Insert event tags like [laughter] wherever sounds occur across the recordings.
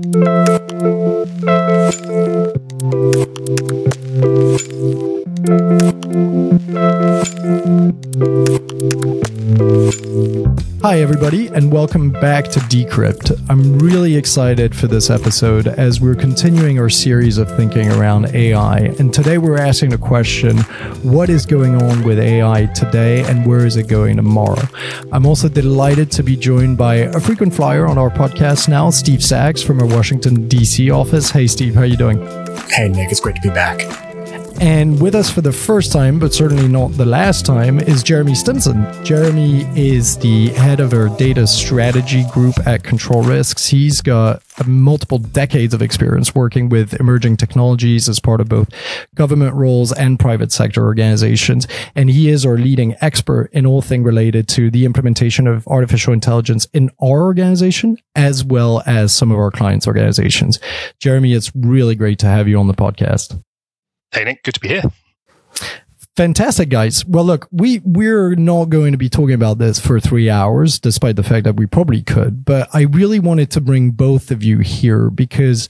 Música Hi, everybody, and welcome back to Decrypt. I'm really excited for this episode as we're continuing our series of thinking around AI. And today we're asking the question what is going on with AI today and where is it going tomorrow? I'm also delighted to be joined by a frequent flyer on our podcast now, Steve Sacks from our Washington, D.C. office. Hey, Steve, how are you doing? Hey, Nic, it's great to be back. And with us for the first time, but certainly not the last time, is Jeremy Stimson. Jeremy is the head of our data strategy group at Control Risks. He's got multiple decades of experience working with emerging technologies as part of both government roles and private sector organizations. And he is our leading expert in all things related to the implementation of artificial intelligence in our organization, as well as some of our clients' organizations. Jeremy, it's really great to have you on the podcast. Hey, Nic, good to be here. Fantastic, guys. Well, look, we we're not going to be talking about this for three hours, despite the fact that we probably could. But I really wanted to bring both of you here because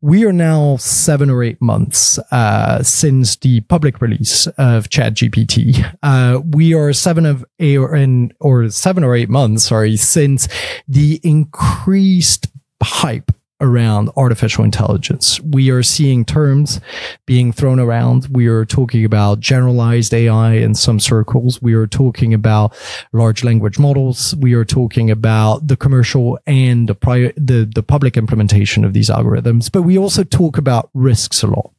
we are now seven or eight months uh, since the public release of ChatGPT. Uh, we are seven of eight or, or seven or eight months, sorry, since the increased hype around artificial intelligence. We are seeing terms being thrown around. We are talking about generalized AI in some circles. We are talking about large language models. We are talking about the commercial and the the, the public implementation of these algorithms. But we also talk about risks a lot.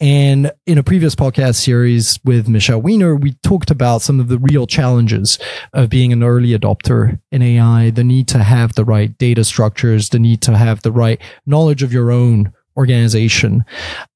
And in a previous podcast series with Michelle Weiner, we talked about some of the real challenges of being an early adopter in AI, the need to have the right data structures, the need to have the right knowledge of your own organization.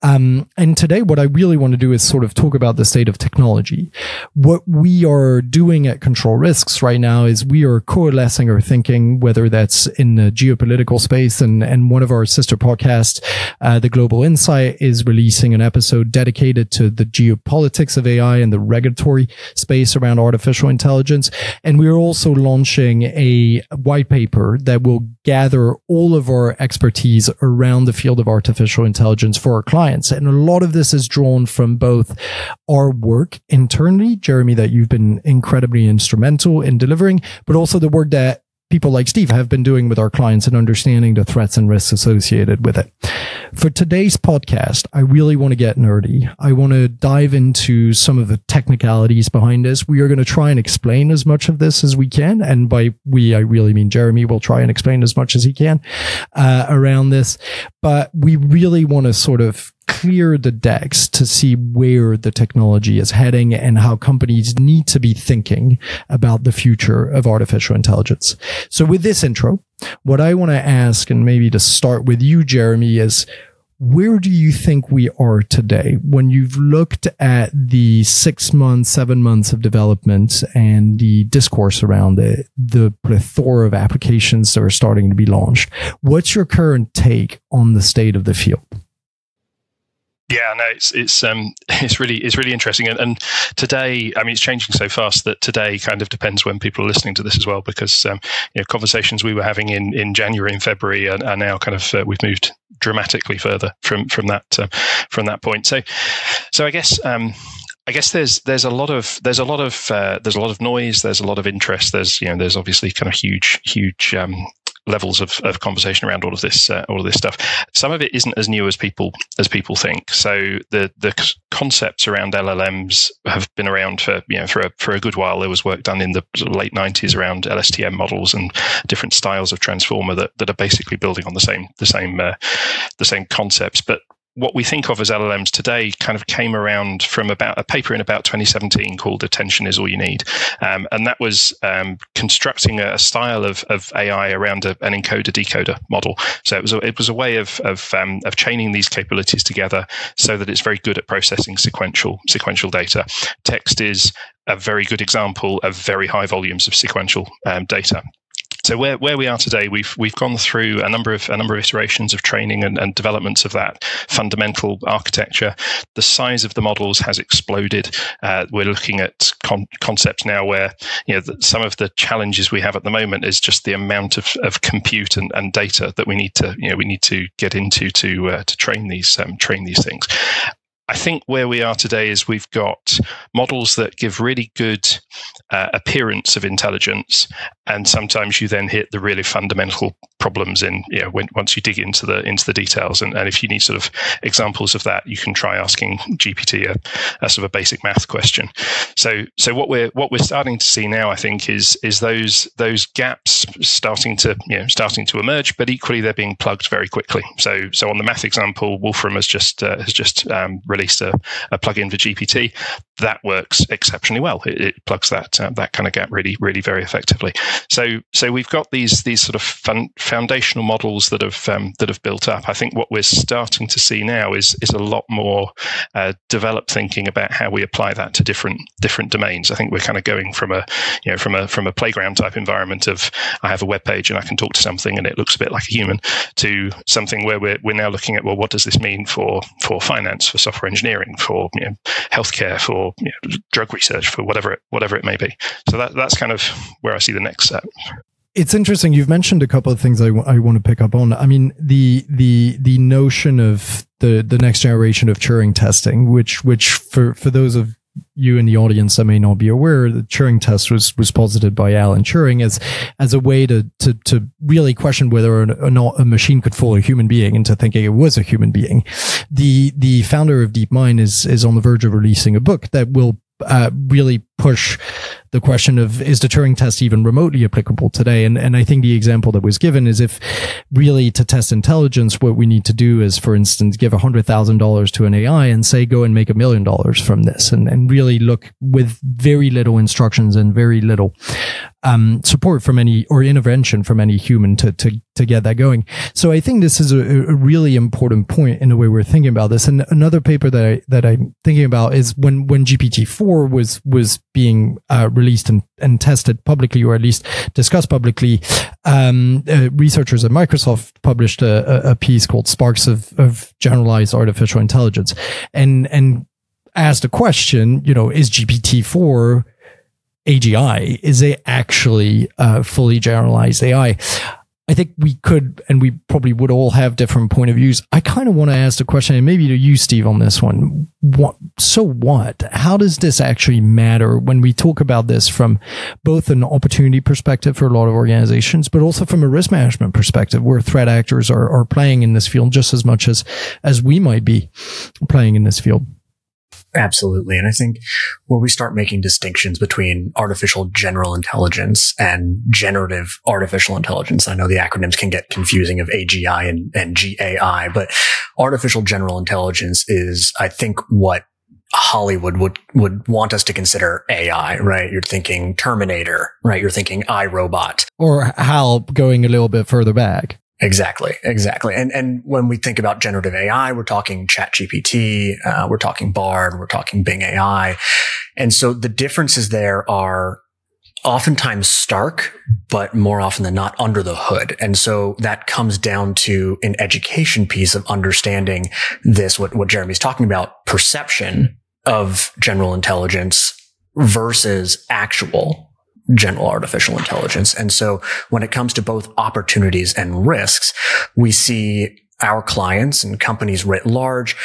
Um, and today, what I really want to do is sort of talk about the state of technology. What we are doing at Control Risks right now is we are coalescing our thinking, whether that's in the geopolitical space and, and one of our sister podcasts, uh, The Global Insight is releasing an episode dedicated to the geopolitics of AI and the regulatory space around artificial intelligence. And we're also launching a white paper that will gather all of our expertise around the field of artificial artificial intelligence for our clients. And a lot of this is drawn from both our work internally, Jeremy, that you've been incredibly instrumental in delivering, but also the work that people like Steve have been doing with our clients and understanding the threats and risks associated with it. For today's podcast, I really want to get nerdy. I want to dive into some of the technicalities behind this. We are going to try and explain as much of this as we can. And by we, I really mean Jeremy will try and explain as much as he can uh, around this. But we really want to sort of clear the decks to see where the technology is heading and how companies need to be thinking about the future of artificial intelligence. So with this intro, what I want to ask and maybe to start with you, Jeremy, is where do you think we are today when you've looked at the six months, seven months of development and the discourse around it, the plethora of applications that are starting to be launched? What's your current take on the state of the field? Yeah, no, it's it's um [laughs] it's really it's really interesting, and, and today, I mean, it's changing so fast that today kind of depends when people are listening to this as well, because um, you know, conversations we were having in, in January and February are, are now kind of uh, we've moved dramatically further from from that uh, from that point. So, so I guess um, I guess there's there's a lot of there's a lot of uh, there's a lot of noise. There's a lot of interest. There's you know there's obviously kind of huge huge um, levels of, of conversation around all of this uh, all of this stuff. Some of it isn't as new as people as people think. So the the concepts around LLMs have been around for you know for a, for a good while. There was work done in the late '90s around LSTM models and different styles of transformer that, that are basically building on the same the same uh, the same concepts. But what we think of as LLMs today kind of came around from about a paper in about 2017 called Attention is All You Need. Um, and that was um, constructing a, style of, of AI around a, an encoder decoder model. So it was a, it was a way of, of, um, of chaining these capabilities together so that it's very good at processing sequential, sequential data. Text is a very good example of very high volumes of sequential um, data. So where, where we are today, we've we've gone through a number of a number of iterations of training and, and developments of that fundamental architecture. The size of the models has exploded. Uh, we're looking at con- concepts now where you know some of the challenges we have at the moment is just the amount of, of compute and, and data that we need to you know we need to get into to uh, to train these um, train these things. I think where we are today is we've got models that give really good uh, appearance of intelligence, and sometimes you then hit the really fundamental problems in you know when, once you dig into the into the details. And, and if you need sort of examples of that, you can try asking GPT a, a sort of a basic math question. So so what we're what we're starting to see now, I think, is is those those gaps starting to you know starting to emerge, but equally they're being plugged very quickly. So so on the math example, Wolfram has just uh, has just um, released a, a plugin for GPT that works exceptionally well. It, it plugs that uh, that kind of gap really, really very effectively. So, so we've got these these sort of fun, foundational models that have um, that have built up. I think what we're starting to see now is is a lot more uh, developed thinking about how we apply that to different different domains. I think we're kind of going from a you know from a from a playground type environment of I have a web page and I can talk to something and it looks a bit like a human to something where we're we're now looking at well what does this mean for for finance for software engineering for you know, healthcare for you know, drug research for whatever it, whatever it may be. So that, that's kind of where I see the next step. It's interesting. You've mentioned a couple of things I, w- I want to pick up on. I mean, the the the notion of the the next generation of Turing testing, which which for for those of you in the audience that may not be aware, the Turing test was was posited by Alan Turing as as a way to to to really question whether or not a machine could fool a human being into thinking it was a human being. The the founder of DeepMind is is on the verge of releasing a book that will uh, really push the question of is the Turing test even remotely applicable today? And and I think the example that was given is if really to test intelligence, what we need to do is, for instance, give hundred thousand dollars to an AI and say go and make a million dollars from this, and and really look with very little instructions and very little um, support from any or intervention from any human to to to get that going. So I think this is a, a really important point in the way we're thinking about this. And another paper that I that I'm thinking about is when when GPT four was was being uh, released and, and tested publicly, or at least discussed publicly, um, uh, researchers at Microsoft published a, a piece called "Sparks of, of Generalized Artificial Intelligence," and and asked a question. You know, is GPT four AGI? Is it actually a fully generalized AI? I think we could, and we probably would all have different point of views. I kind of want to ask the question, and maybe to you, Steve, on this one. What, so what? How does this actually matter when we talk about this from both an opportunity perspective for a lot of organizations, but also from a risk management perspective, where threat actors are, are playing in this field just as much as, as we might be playing in this field? Absolutely. And I think where we start making distinctions between artificial general intelligence and generative artificial intelligence, I know the acronyms can get confusing of AGI and, and GAI, but artificial general intelligence is, I think, what Hollywood would, would want us to consider AI, right? You're thinking Terminator, right? You're thinking iRobot. Or HAL going a little bit further back. Exactly, exactly. And and when we think about generative AI, we're talking ChatGPT, uh, we're talking Bard, we're talking Bing AI, and so the differences there are oftentimes stark, but more often than not under the hood. And so that comes down to an education piece of understanding this, what, what Jeremy's talking about, perception of general intelligence versus actual general artificial intelligence. And so when it comes to both opportunities and risks, we see our clients and companies writ large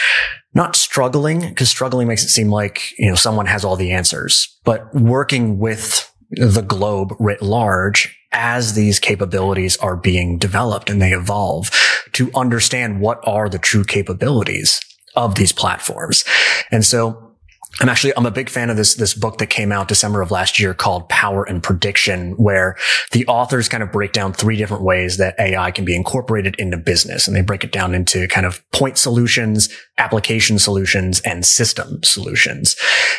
not struggling because struggling makes it seem like, you know, someone has all the answers, but working with the globe writ large as these capabilities are being developed and they evolve to understand what are the true capabilities of these platforms. And so I'm actually, I'm a big fan of this, this book that came out December of last year called Power and Prediction, where the authors kind of break down three different ways that AI can be incorporated into business. And they break it down into kind of point solutions, application solutions, and system solutions.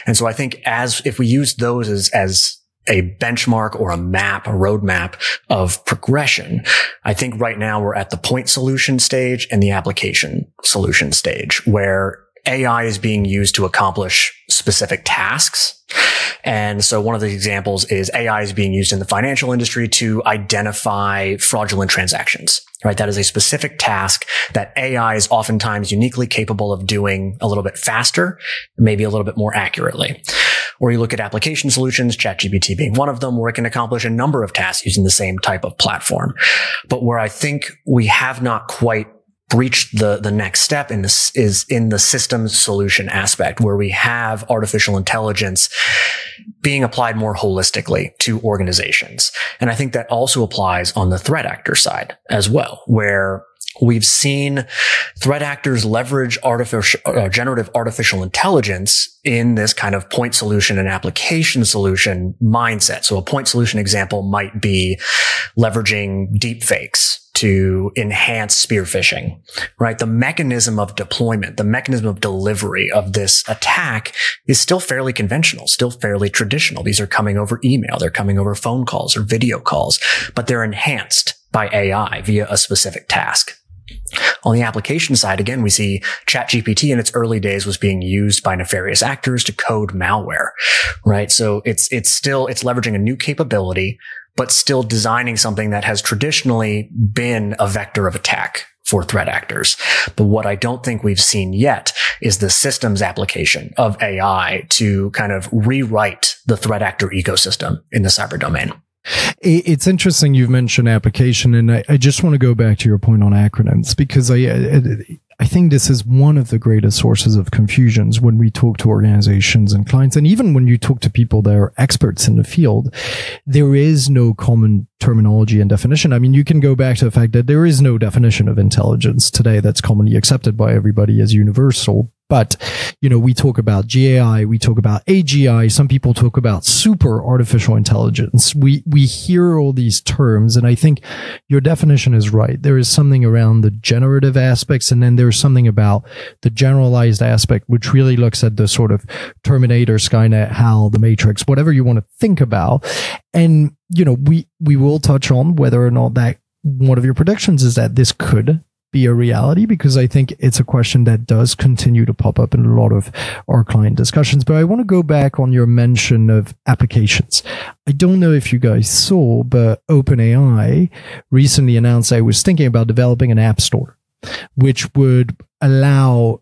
And so I think as, if we use those as, as a benchmark or a map, a roadmap of progression. I think right now we're at the point solution stage and the application solution stage where AI is being used to accomplish specific tasks. And so one of the examples is AI is being used in the financial industry to identify fraudulent transactions, right? That is a specific task that AI is oftentimes uniquely capable of doing a little bit faster, maybe a little bit more accurately. Or you look at application solutions, ChatGPT being one of them, where it can accomplish a number of tasks using the same type of platform. But where I think we have not quite breached the, the next step in this is in the systems solution aspect where we have artificial intelligence being applied more holistically to organizations. And I think that also applies on the threat actor side as well, where We've seen threat actors leverage artificial, uh, generative artificial intelligence in this kind of point solution and application solution mindset. So a point solution example might be leveraging deep fakes to enhance spear phishing, right? The mechanism of deployment, the mechanism of delivery of this attack is still fairly conventional, still fairly traditional. These are coming over email. They're coming over phone calls or video calls, but they're enhanced by AI via a specific task. On the application side, again, we see ChatGPT in its early days was being used by nefarious actors to code malware, right? So it's, it's still, it's leveraging a new capability, but still designing something that has traditionally been a vector of attack for threat actors. But what I don't think we've seen yet is the systems application of AI to kind of rewrite the threat actor ecosystem in the cyber domain. It's interesting you've mentioned application, and I, I, just want to go back to your point on acronyms because I, I, think this is one of the greatest sources of confusions when we talk to organizations and clients, and even when you talk to people that are experts in the field. There is no common terminology and definition. I mean, you can go back to the fact that there is no definition of intelligence today that's commonly accepted by everybody as universal. But, you know, we talk about GAI, we talk about AGI, some people talk about super artificial intelligence. We, we hear all these terms. And I think your definition is right. There is something around the generative aspects. And then there's something about the generalized aspect, which really looks at the sort of Terminator, Skynet, HAL, the Matrix, whatever you want to think about. And, you know, we, we will touch on whether or not that one of your predictions is that this could be a reality because I think it's a question that does continue to pop up in a lot of our client discussions. But I want to go back on your mention of applications. I don't know if you guys saw, but OpenAI recently announced I was thinking about developing an app store, which would allow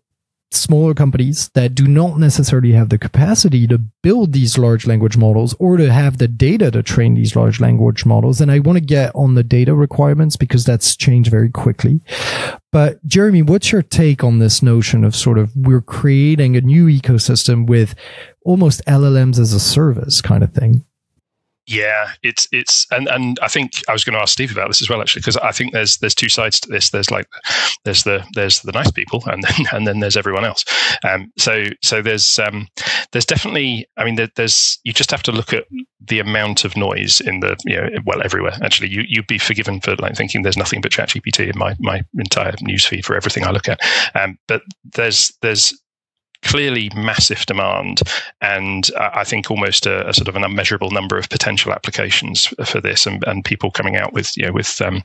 smaller companies that do not necessarily have the capacity to build these large language models or to have the data to train these large language models. And I want to get on the data requirements because that's changed very quickly. But Jeremy, what's your take on this notion of sort of we're creating a new ecosystem with almost LLMs as a service kind of thing? Yeah, it's it's and and I think I was going to ask Steve about this as well actually because I think there's there's two sides to this. There's like there's the there's the nice people and then [laughs] and then there's everyone else. Um, so so there's um, there's definitely I mean there, there's you just have to look at the amount of noise in the you know well everywhere actually you you'd be forgiven for like thinking there's nothing but ChatGPT in my my entire newsfeed for everything I look at. Um, but there's there's clearly massive demand and uh, I think almost a, a, sort of an unmeasurable number of potential applications for this and, and people coming out with you know with um,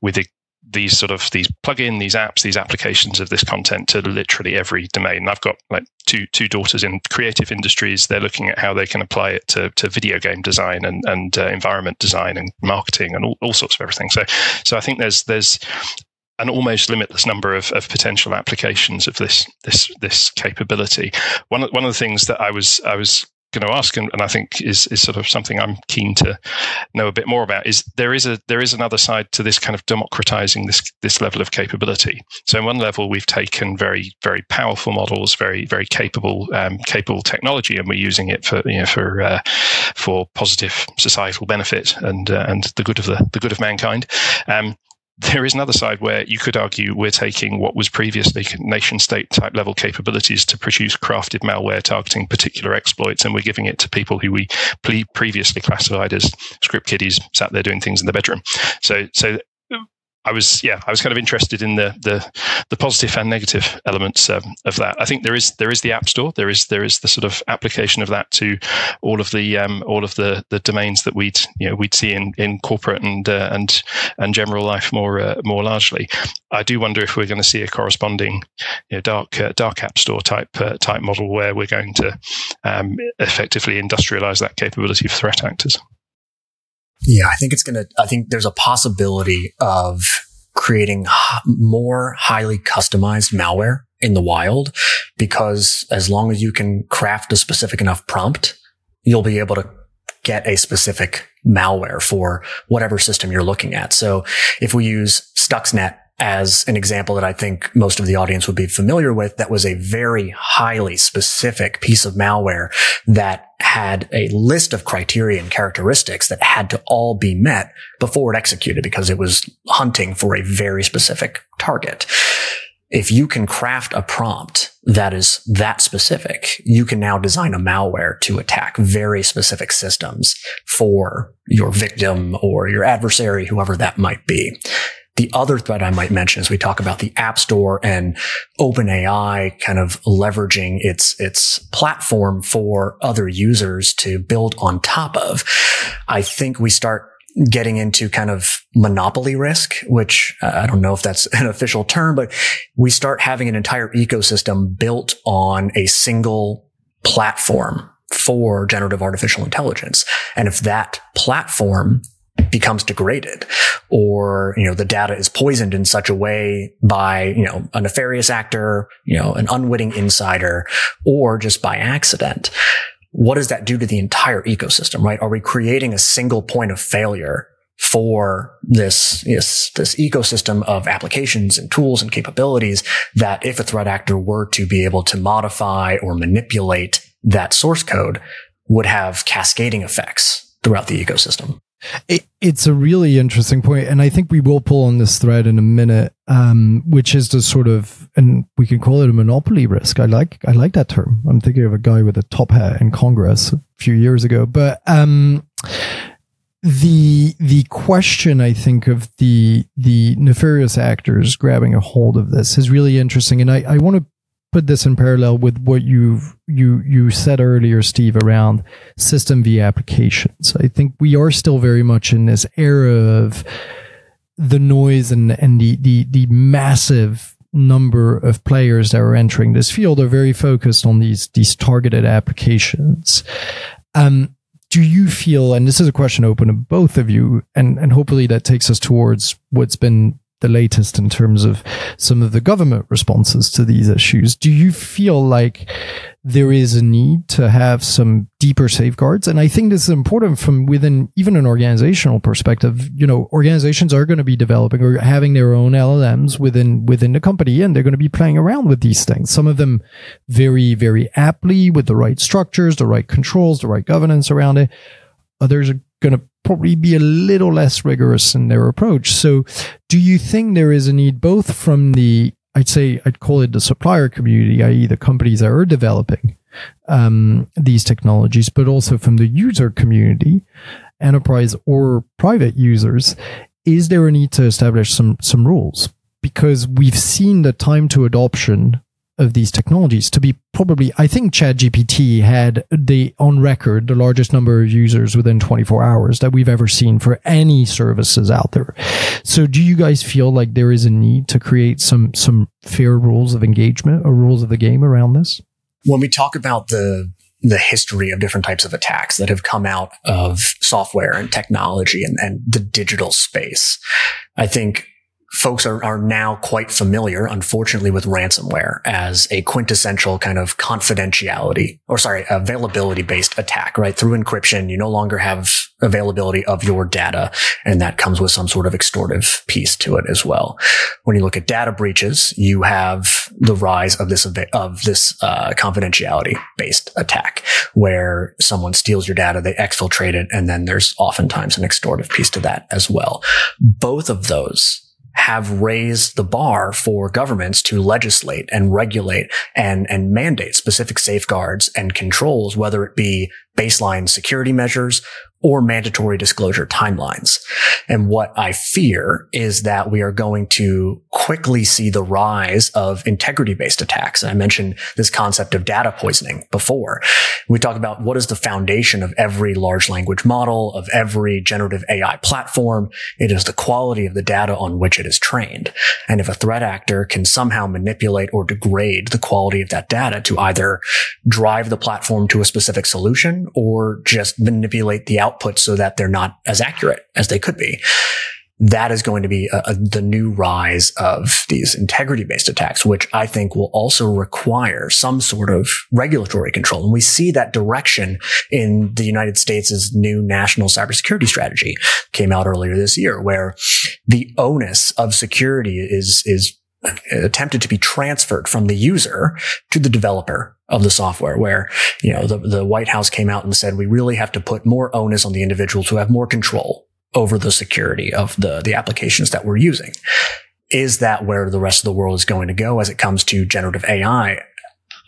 with the, these sort of these plug-in these apps these applications of this content to literally every domain. I've got like two two daughters in creative industries. They're looking at how they can apply it to, to video game design and, and uh, environment design and marketing and all, all sorts of everything. So so i think there's there's an almost limitless number of, of potential applications of this this this capability. One one of the things that I was I was going to ask, and, and, I think is is sort of something I'm keen to know a bit more about, is there is a there is another side to this kind of democratizing this this level of capability. So, on one level, we've taken very very powerful models, very very capable um, capable technology, and we're using it for you know for uh, for positive societal benefit and uh, and the good of the the good of mankind. Um, there is another side where you could argue we're taking what was previously nation state type level capabilities to produce crafted malware targeting particular exploits, and we're giving it to people who we previously classified as script kiddies sat there doing things in the bedroom. So, so I was yeah I was kind of interested in the the, the positive and negative elements um, of that. I think there is there is the App Store. There is there is the sort of application of that to all of the um, all of the the domains that we'd you know we'd see in, in corporate and uh, and and general life more uh, more largely. I do wonder if we're going to see a corresponding you know, dark uh, dark App Store type uh, type model where we're going to um, effectively industrialize that capability for threat actors. Yeah, I think it's going to, I think there's a possibility of creating more highly customized malware in the wild because as long as you can craft a specific enough prompt, you'll be able to get a specific malware for whatever system you're looking at. So if we use Stuxnet as an example that I think most of the audience would be familiar with, that was a very highly specific piece of malware that had a list of criteria and characteristics that had to all be met before it executed because it was hunting for a very specific target. If you can craft a prompt that is that specific, you can now design a malware to attack very specific systems for your victim or your adversary, whoever that might be. The other threat I might mention as we talk about the App Store and OpenAI kind of leveraging its, its platform for other users to build on top of. I think we start getting into kind of monopoly risk, which uh, I don't know if that's an official term, but we start having an entire ecosystem built on a single platform for generative artificial intelligence. And if that platform becomes degraded or, you know, the data is poisoned in such a way by, you know, a nefarious actor, you know, an unwitting insider or just by accident. What does that do to the entire ecosystem, right? Are we creating a single point of failure for this, this, this ecosystem of applications and tools and capabilities that if a threat actor were to be able to modify or manipulate that source code would have cascading effects throughout the ecosystem. It, it's a really interesting point, and I think we will pull on this thread in a minute, um, which is the sort of, and we can call it a monopoly risk. I like, I like that term. I'm thinking of a guy with a top hat in Congress a few years ago, but um, the the question I think of the the nefarious actors grabbing a hold of this is really interesting, and I, I want to put this in parallel with what you you you said earlier, Steve, around system v applications. I think we are still very much in this era of the noise and and the the the massive number of players that are entering this field are very focused on these these targeted applications. Um, do you feel, and this is a question open to both of you, and and hopefully that takes us towards what's been the latest in terms of some of the government responses to these issues. Do you feel like there is a need to have some deeper safeguards? And I think this is important from within even an organizational perspective. You know, organizations are going to be developing or having their own LLMs within within the company, and they're going to be playing around with these things. Some of them very, very aptly with the right structures, the right controls, the right governance around it. Others are going to probably be a little less rigorous in their approach. So, do you think there is a need both from the, I'd say, I'd call it the supplier community, i.e., the companies that are developing um, these technologies, but also from the user community, enterprise or private users? Is there a need to establish some some rules? Because we've seen the time to adoption of these technologies to be probably i think ChatGPT had the on record the largest number of users within 24 hours that we've ever seen for any services out there. So do you guys feel like there is a need to create some some fair rules of engagement or rules of the game around this? When we talk about the the history of different types of attacks that have come out of software and technology and, and the digital space i think folks are, are now quite familiar, unfortunately, with ransomware as a quintessential kind of confidentiality or sorry, availability based attack, right? Through encryption, you no longer have availability of your data. And that comes with some sort of extortive piece to it as well. When you look at data breaches, you have the rise of this, of this, uh, confidentiality based attack where someone steals your data, they exfiltrate it, and then there's oftentimes an extortive piece to that as well. Both of those have raised the bar for governments to legislate and regulate and, and mandate specific safeguards and controls, whether it be baseline security measures or mandatory disclosure timelines. And what I fear is that we are going to quickly see the rise of integrity based attacks. And I mentioned this concept of data poisoning before. We talk about what is the foundation of every large language model, of every generative AI platform. It is the quality of the data on which it is trained. And if a threat actor can somehow manipulate or degrade the quality of that data to either drive the platform to a specific solution or just manipulate the output so that they're not as accurate as they could be. That is going to be a, a, the new rise of these integrity based attacks, which I think will also require some sort of regulatory control. And we see that direction in the United States' new national cybersecurity strategy came out earlier this year, where the onus of security is, is uh, attempted to be transferred from the user to the developer of the software where, you know, the, the White House came out and said, we really have to put more onus on the individuals who have more control over the security of the, the applications that we're using. Is that where the rest of the world is going to go as it comes to generative AI?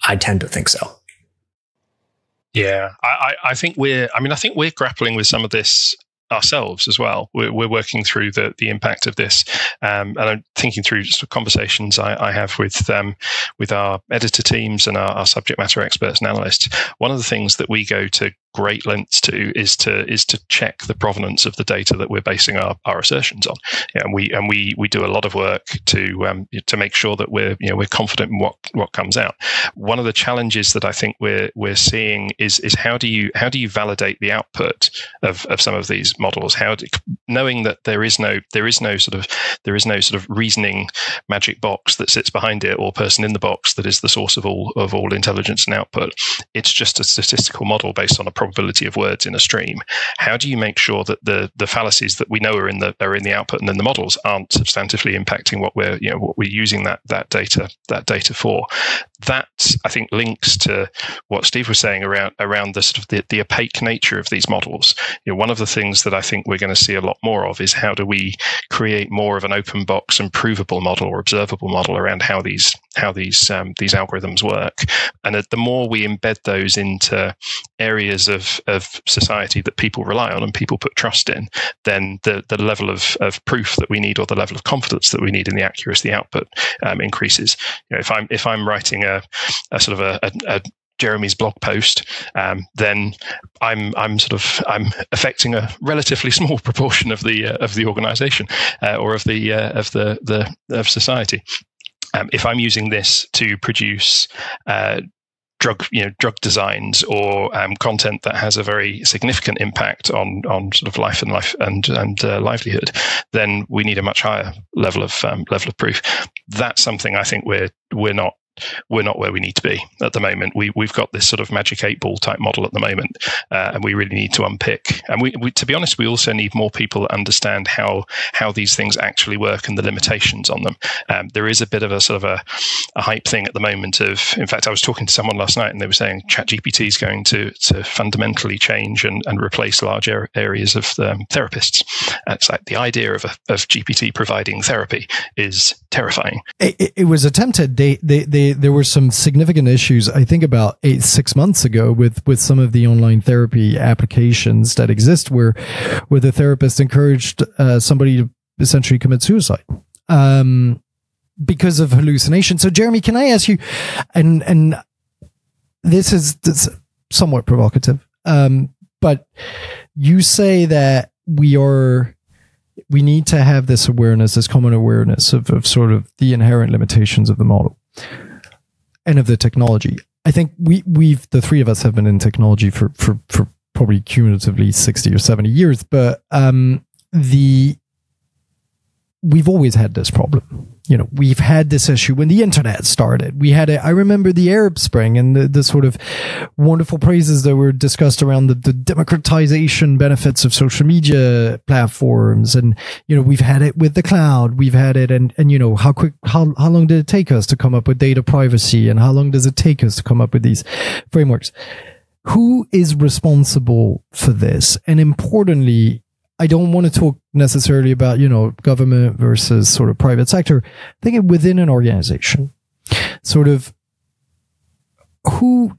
I tend to think so. Yeah, I, I think we're. I mean, I think we're grappling with some of this ourselves as well. We're, we're, working through the, the impact of this, um, and I'm thinking through just conversations I, I have with um, with our editor teams and our, our, subject matter experts and analysts. One of the things that we go to great lengths to is to is to check the provenance of the data that we're basing our, our assertions on. Yeah, and we and we we do a lot of work to um, to make sure that we're you know we're confident in what what comes out. One of the challenges that I think we're we're seeing is is how do you how do you validate the output of, of some of these models? How do, knowing that there is no there is no sort of there is no sort of reasoning magic box that sits behind it or person in the box that is the source of all of all intelligence and output. It's just a statistical model based on a probability of words in a stream. How do you make sure that the the fallacies that we know are in the are in the output and then the models aren't substantively impacting what we're you know what we're using that that data that data for? That I think links to what Steve was saying around around the sort of the, the opaque nature of these models. You know, one of the things that I think we're going to see a lot more of is how do we create more of an open box and provable model or observable model around how these how these um, these algorithms work, and the more we embed those into areas of, of society that people rely on and people put trust in, then the, the level of, of proof that we need or the level of confidence that we need in the accuracy output um, increases. You know, if I'm if I'm writing a, a sort of a, a, a Jeremy's blog post, um, then I'm I'm sort of I'm affecting a relatively [laughs] small proportion of the uh, of the organisation uh, or of the uh, of the the of society. Um, if I'm using this to produce uh, drug you know drug designs or um, content that has a very significant impact on on sort of life and life and and uh, livelihood, then we need a much higher level of um, level of proof. That's something I think we're we're not we're not where we need to be at the moment. We we've got this sort of magic eight ball type model at the moment, uh, and we really need to unpick. And we, we, to be honest, we also need more people that understand how how these things actually work and the limitations on them. Um, there is a bit of a sort of a, a hype thing at the moment. Of in fact, I was talking to someone last night, and they were saying ChatGPT is going to to fundamentally change and, and replace large areas of um, therapists. And it's like the idea of a, of GPT providing therapy is terrifying. It, it was attempted. They they they there were some significant issues. I think about eight six months ago with with some of the online therapy applications that exist, where where the therapist encouraged uh, somebody to essentially commit suicide. Um, because of hallucination. So, Jeremy, can I ask you, and and this is, this somewhat provocative, um, but you say that we are we need to have this awareness, this common awareness of, of sort of the inherent limitations of the model and of the technology. I think we we've the three of us have been in technology for for for probably cumulatively 60 or 70 years but um the we've always had this problem. You know, we've had this issue when the internet started. We had it. I remember the Arab Spring and the, the sort of wonderful praises that were discussed around the, the democratization benefits of social media platforms. And, you know, we've had it with the cloud. We've had it. And, and, you know, how quick, how, how long did it take us to come up with data privacy? And how long does it take us to come up with these frameworks? Who is responsible for this? And importantly, I don't want to talk necessarily about, you know, government versus sort of private sector. Thinking within an organization, sort of who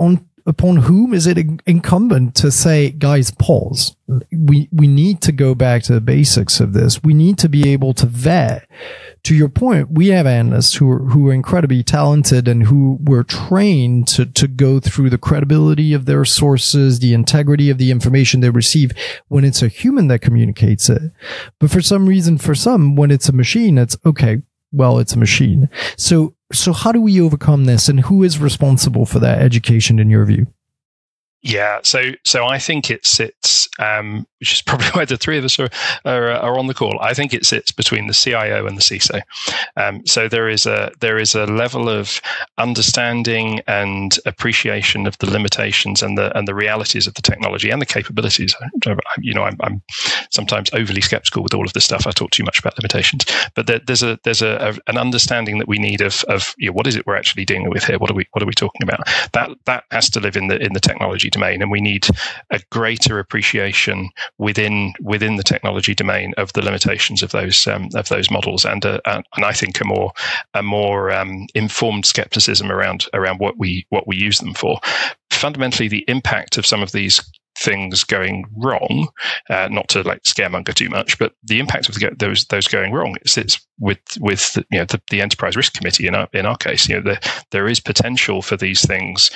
on upon whom is it incumbent to say, guys, pause? We, we need to go back to the basics of this. We need to be able to vet. To your point, we have analysts who are, who are incredibly talented and who were trained to, to go through the credibility of their sources, the integrity of the information they receive when it's a human that communicates it. But for some reason, for some, when it's a machine, it's okay. Well, it's a machine. So so how do we overcome this and who is responsible for that education in your view? Yeah, so so I think it sits, um, which is [laughs] probably why the three of us are, are, are on the call. I think it sits between the CIO and the CISO. Um, so there is a there is a level of understanding and appreciation of the limitations and the and the realities of the technology and the capabilities. You know, I'm, I'm sometimes overly skeptical with all of this stuff. I talk too much about limitations, but there, there's a there's a, a, an understanding that we need of of you know, what is it we're actually dealing with here? What are we what are we talking about? That that has to live in the in the technology technology domain, and we need a greater appreciation within within the technology domain of the limitations of those um, of those models, and uh, and I think a more a more um, informed skepticism around around what we what we use them for. Fundamentally, the impact of some of these things going wrong, uh, not to like scaremonger too much, but the impact of the, those those going wrong sits with with the, you know the, the, enterprise risk committee in our in our case. You know, there there is potential for these things,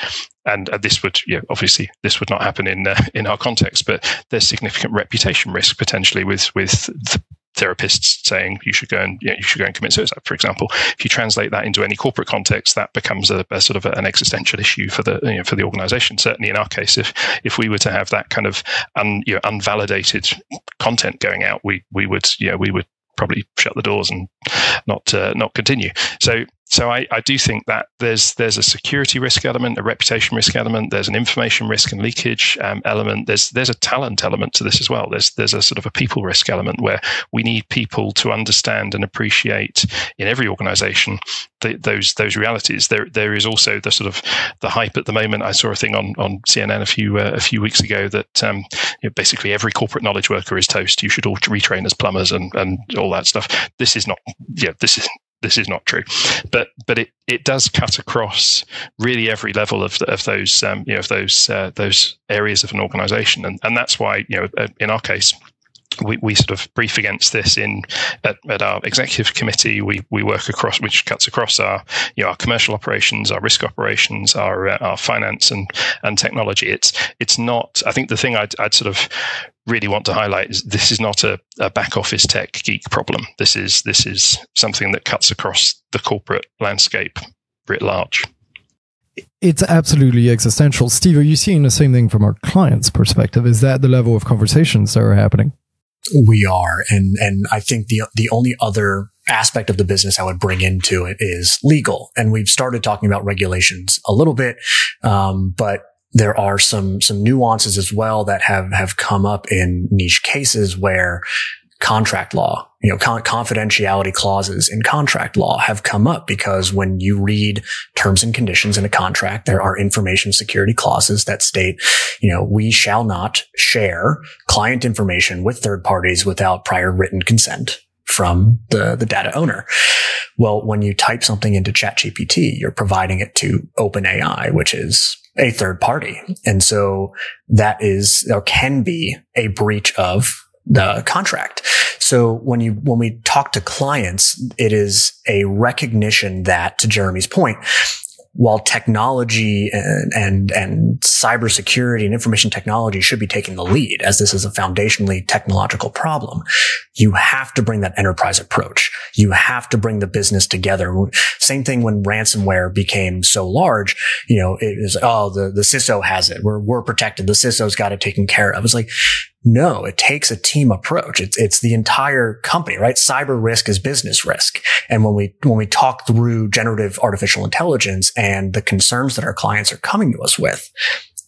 and uh, this would you know, obviously this would not happen in uh, in our context, but there's significant reputation risk potentially with with the therapists saying you should go and you, know, you should go and commit suicide, for example. If you translate that into any corporate context, that becomes a, a sort of an existential issue for the you know, for the organisation. Certainly, in our case, if if we were to have that kind of un, you know, unvalidated content going out, we we would you we would probably shut the doors and not uh, not continue. So so I, I, do think that there's there's a security risk element, a reputation risk element, there's an information risk and leakage um, element. There's there's a talent element to this as well. There's there's a sort of a people risk element where we need people to understand and appreciate in every organisation those those realities. There there is also the sort of the hype at the moment. I saw a thing on on CNN a few uh, a few weeks ago that um, you know, basically every corporate knowledge worker is toast. You should all retrain as plumbers and and all that stuff. This is not yeah this is this is not true. But but it, it does cut across really every level of, of those um, you know of those uh, those areas of an organization, and and that's why you know uh, in our case we, we sort of brief against this in at, at, our executive committee. We we work across, which cuts across our you know our commercial operations, our risk operations, our uh, our finance and and technology. It's it's not. I think the thing I'd, I'd sort of really want to highlight is this is not a, a back office tech geek problem. This is this is something that cuts across the corporate landscape writ large it's absolutely existential. Steve, are you seeing the same thing from our clients' perspective? Is that the level of conversations that are happening? We are, and and I think the the only other aspect of the business I would bring into it is legal, and we've started talking about regulations a little bit, um, but there are some some nuances as well that have have come up in niche cases where contract law, you know, con- confidentiality clauses in contract law have come up because when you read terms and conditions in a contract, there are information security clauses that state, you know, we shall not share client information with third parties without prior written consent from the, the data owner. Well, when you type something into ChatGPT, you're providing it to OpenAI, which is a third party. And so that is or can be a breach of the contract. So when you, when we talk to clients, it is a recognition that to Jeremy's point, while technology and, and, and cybersecurity and information technology should be taking the lead as this is a foundationally technological problem, you have to bring that enterprise approach. You have to bring the business together. Same thing when ransomware became so large, you know, it was, oh, the, the CISO has it. We're, we're protected. The CISO's got it taken care of. It's like, no, it takes a team approach. It's, it's the entire company, right? Cyber risk is business risk. And when we, when we talk through generative artificial intelligence and the concerns that our clients are coming to us with,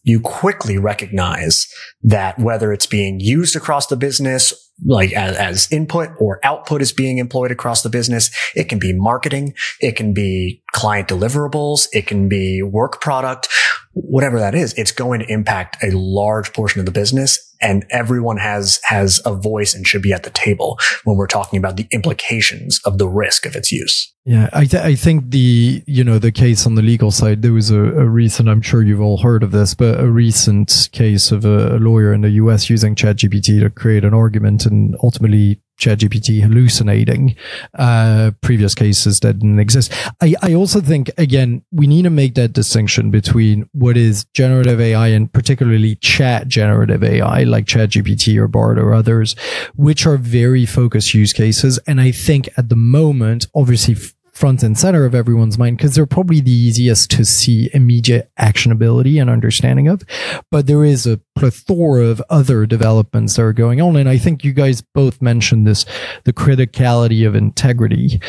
you quickly recognize that whether it's being used across the business, like as, as, input or output is being employed across the business, it can be marketing. It can be client deliverables. It can be work product whatever that is, it's going to impact a large portion of the business and everyone has, has a voice and should be at the table when we're talking about the implications of the risk of its use. Yeah, I, th- I think the you know the case on the legal side there was a, a recent I'm sure you've all heard of this but a recent case of a, a lawyer in the U.S. using ChatGPT to create an argument and ultimately ChatGPT hallucinating uh, previous cases that didn't exist. I, I also think, again, we need to make that distinction between what is generative AI and particularly chat generative AI, like ChatGPT or Bard or others, which are very focused use cases. And I think at the moment, obviously, front and center of everyone's mind because they're probably the easiest to see immediate actionability and understanding of. But there is a plethora of other developments that are going on. And I think you guys both mentioned this, the criticality of integrity.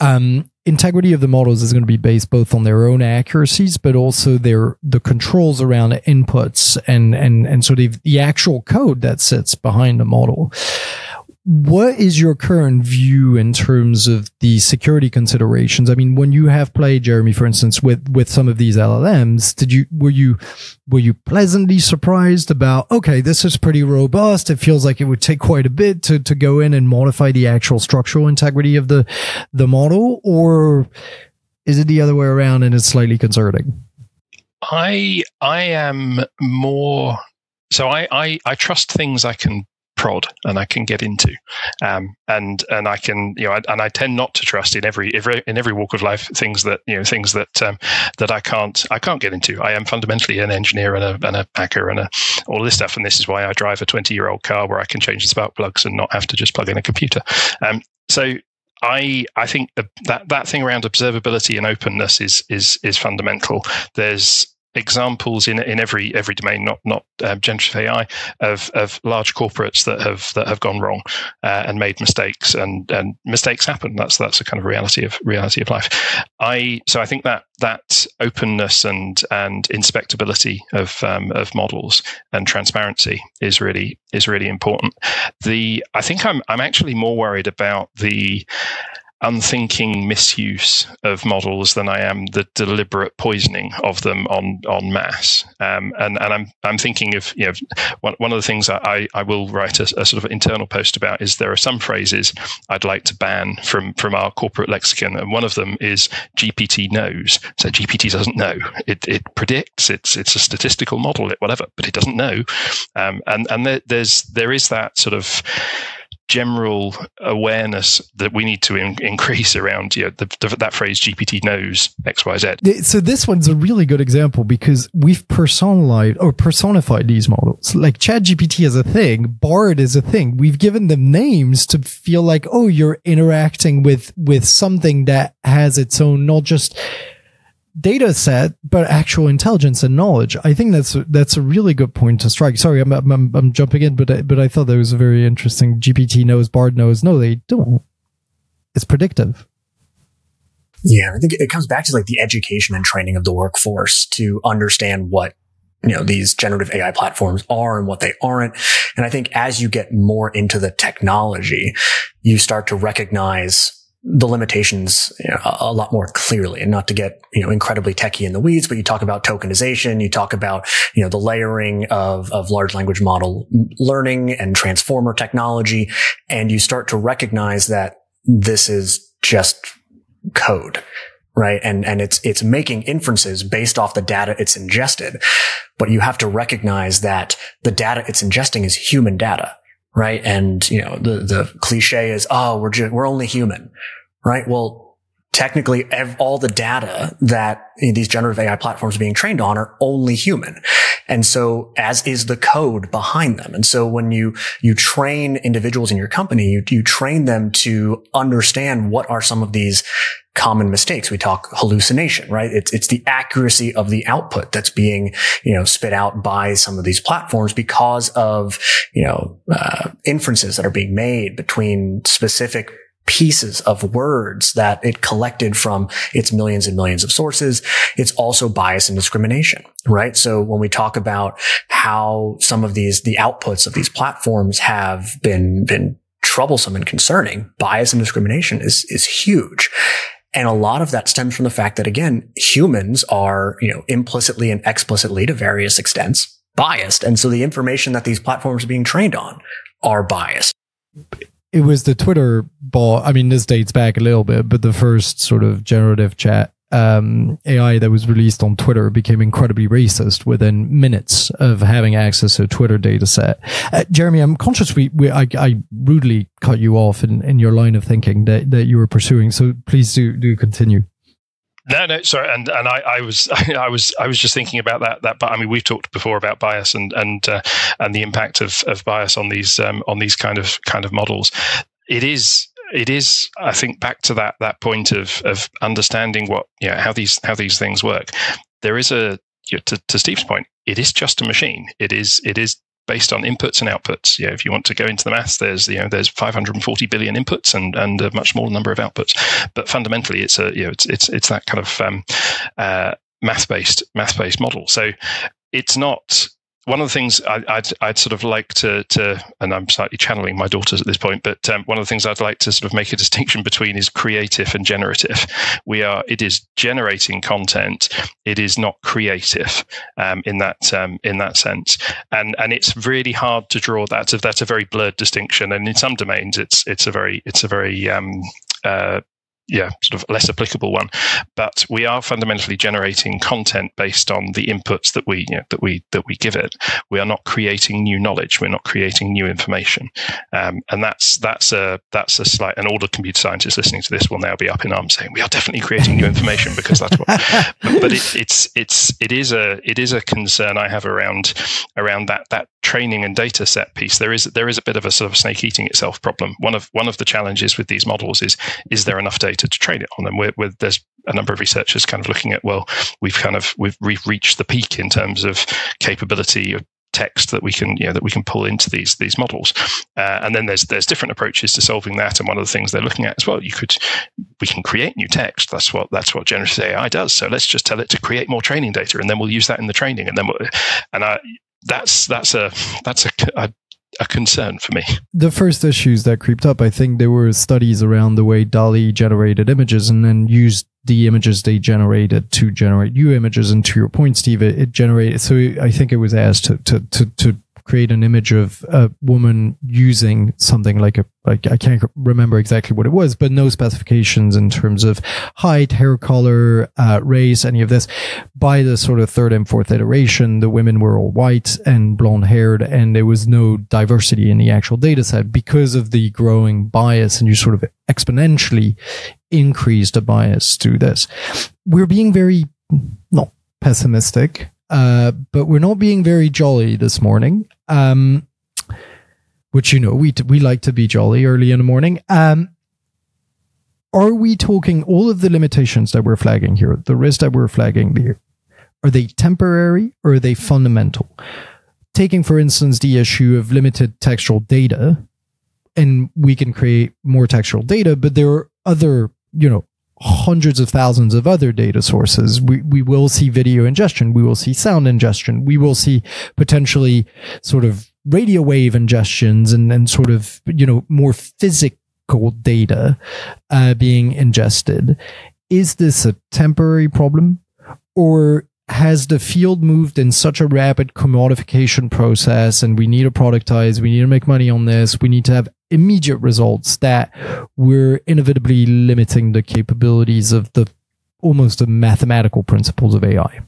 Um, integrity of the models is going to be based both on their own accuracies, but also their the controls around inputs and and and sort of the actual code that sits behind the model. What is your current view in terms of the security considerations? I mean, when you have played Jeremy, for instance, with with some of these LLMs, did you were you were you pleasantly surprised about okay, this is pretty robust. It feels like it would take quite a bit to to go in and modify the actual structural integrity of the the model, or is it the other way around and it's slightly concerning? I I am more so I, I, I trust things I can prod and I can get into, um, and and I can you know and I tend not to trust in every, every in every walk of life things that you know things that um, that I can't I can't get into. I am fundamentally an engineer and a, and a hacker and a, all this stuff, and this is why I drive a twenty year old car where I can change the spark plugs and not have to just plug in a computer. Um, so I I think that that thing around observability and openness is is is fundamental. There's examples in in every every domain, not not um, generative AI, of of large corporates that have that have gone wrong uh, and made mistakes, and and mistakes happen. That's that's a kind of reality of reality of life. I so I think that that openness and and inspectability of um, of models and transparency is really is really important. The I think I'm I'm actually more worried about the unthinking misuse of models than I am the deliberate poisoning of them on on mass. Um, and and I'm I'm thinking of you know one, one of the things I, I will write a, a, sort of internal post about is there are some phrases I'd like to ban from from our corporate lexicon, and one of them is GPT knows. So GPT doesn't know. It it predicts. It's it's a statistical model. It whatever, but it doesn't know. Um, and and there, there's there is that sort of general awareness that we need to in- increase around you know, the, the, that phrase GPT knows X, Y, Z. So this one's a really good example because we've personalized or personified these models. Like ChatGPT is a thing, Bard is a thing. We've given them names to feel like, oh, you're interacting with with something that has its own, not just data set, but actual intelligence and knowledge. I think that's that's a really good point to strike. Sorry, I'm I'm, I'm jumping in, but but I thought that was a very interesting. GPT knows, Bard knows. No, they don't. It's predictive. Yeah, I think it comes back to like the education and training of the workforce to understand what you know these generative AI platforms are and what they aren't. And I think as you get more into the technology, you start to recognize the limitations you know, a, a, lot more clearly and not to get, you know, incredibly techy in the weeds, but you talk about tokenization, you talk about, you know, the layering of, of large language model learning and transformer technology. And you start to recognize that this is just code. Right. And, and it's, it's making inferences based off the data it's ingested. But you have to recognize that the data it's ingesting is human data right? And you know, the the cliche is, oh, we're just, we're only human, right? Well, technically, ev- all the data that these generative AI platforms are being trained on are only human, and so as is the code behind them. And so when you you train individuals in your company, you you train them to understand what are some of these common mistakes. We talk hallucination, right? It's, it's the accuracy of the output that's being, you know, spit out by some of these platforms because of, you know, uh, inferences that are being made between specific pieces of words that it collected from its millions and millions of sources. It's also bias and discrimination, right? So when we talk about how some of these, the outputs of these platforms have been, been troublesome and concerning, bias and discrimination is, is huge. And a lot of that stems from the fact that again, humans are, you know, implicitly and explicitly to various extents biased. And so the information that these platforms are being trained on are biased. It was the Twitter ball. I mean, this dates back a little bit, but the first sort of generative chat um, AI that was released on Twitter became incredibly racist within minutes of having access to a Twitter data set. Uh, Jeremy, I'm conscious we, we I, I, rudely cut you off in, in your line of thinking that, that you were pursuing. So please do do continue. No, no, sorry, and and I, I was [laughs] I was I was just thinking about that that. But I mean, we've talked before about bias and and uh, and the impact of, of bias on these um, on these kind of kind of models. It is it is I think back to that that point of of understanding what you know how these how these things work. There is a you know, to, to Steve's point, it is just a machine. It is it is based on inputs and outputs. Yeah, if you want to go into the maths, there's you know there's 540 billion inputs and and a much smaller number of outputs. But fundamentally, it's a you know it's it's it's that kind of um, uh, math based math based model. So it's not one of the things I, would I'd sort of like to, to, and I'm slightly channeling my daughters at this point, but um, one of the things I'd like to sort of make a distinction between is creative and generative. We are, it is generating content. It is not creative um, in that um, in that sense, and and it's really hard to draw that. That's a very blurred distinction, and in some domains, it's it's a very it's a very um, uh, yeah, sort of less applicable one. But we are fundamentally generating content based on the inputs that we you know, that we that we give it. We are not creating new knowledge. We're not creating new information, um, and that's that's a that's a slight. And all the computer scientists listening to this will now be up in arms saying we are definitely creating new information because that's what. [laughs] but it, it's it's it is a it is a concern I have around around that that training and data set piece. There is there is a bit of a sort of snake eating itself problem. One of one of the challenges with these models is is there enough data data to train it on. And we're, we're, there's a number of researchers kind of looking at well, we've kind of we've, we've reached the peak in terms of capability of text that we can you know that we can pull into these these models. Uh, and then there's there's different approaches to solving that. And one of the things they're looking at as well you could we can create new text. That's what that's what generative ai does. So let's just tell it to create more training data and then we'll use that in the training. And then we'll, and i that's that's a that's a, a a concern for me. The first issues that creeped up, I think there were studies around the way DALL-E generated images and then used the images they generated to generate new images. And to your point, Steve, it, it generated. So I think it was asked to to to, to create an image of a woman using something like a like I can't remember exactly what it was, but no specifications in terms of height, hair color, uh, race, any of this. By the sort of third and fourth iteration, the women were all white and blonde haired, and there was no diversity in the actual data set because of the growing bias, and you sort of exponentially increase the bias to this. We're being very not pessimistic uh, but we're not being very jolly this morning. Um, which you know we t- we like to be jolly early in the morning. Um, are we talking all of the limitations that we're flagging here, the risks that we're flagging here? Are they temporary or are they fundamental? Taking, for instance, the issue of limited textual data, and we can create more textual data, but there are other, you know, hundreds of thousands of other data sources. We, we will see video ingestion. We will see sound ingestion. We will see potentially sort of radio wave ingestions and, and sort of, you know, more physical data uh, being ingested. Is this a temporary problem or has the field moved in such a rapid commodification process and we need to productize, we need to make money on this, we need to have immediate results that we're inevitably limiting the capabilities of the almost the mathematical principles of AI.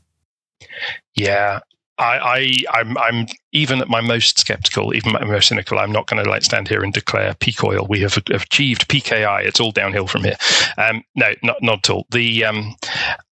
Yeah, I, I am I'm, I'm even at my most skeptical, even my most cynical. I'm not going to like stand here and declare peak oil. We have, achieved peak AI. It's all downhill from here. Um, no, not not at all. The um,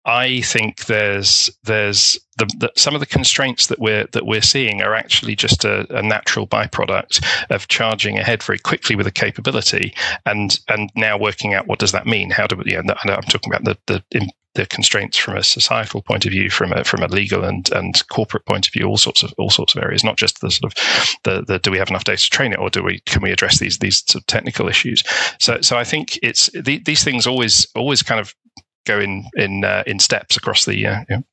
I think there's there's the, the, some of the constraints that we're that we're seeing are actually just a, a, natural byproduct of charging ahead very quickly with a capability, and and now working out what does that mean? How do we? Yeah, I'm talking about the the the constraints from a societal point of view, from a from a legal and and corporate point of view, all sorts of all sorts of areas. Not just the sort of the, the do we have enough data to train it, or do we can we address these these sort of technical issues? So so I think it's the, these things always always kind of go in in uh, in steps across the uh, you know,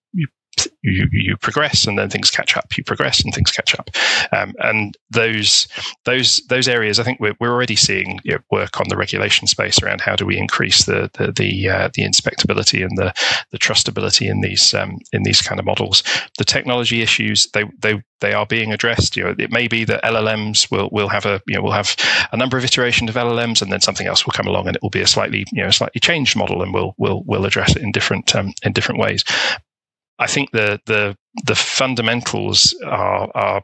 you, you progress and then things catch up. You progress and things catch up. Um, and those those those areas, I think we're, we're already seeing you know, work on the regulation space around how do we increase the the the, uh, the inspectability and the the trustability in these um, in these kind of models. The technology issues they they they are being addressed. You know, it may be that LLMs will will have a you know will have a number of iterations of LLMs, and then something else will come along, and it will be a slightly you know slightly changed model, and we'll we'll we'll address it in different um, in different ways. I think the the the fundamentals are are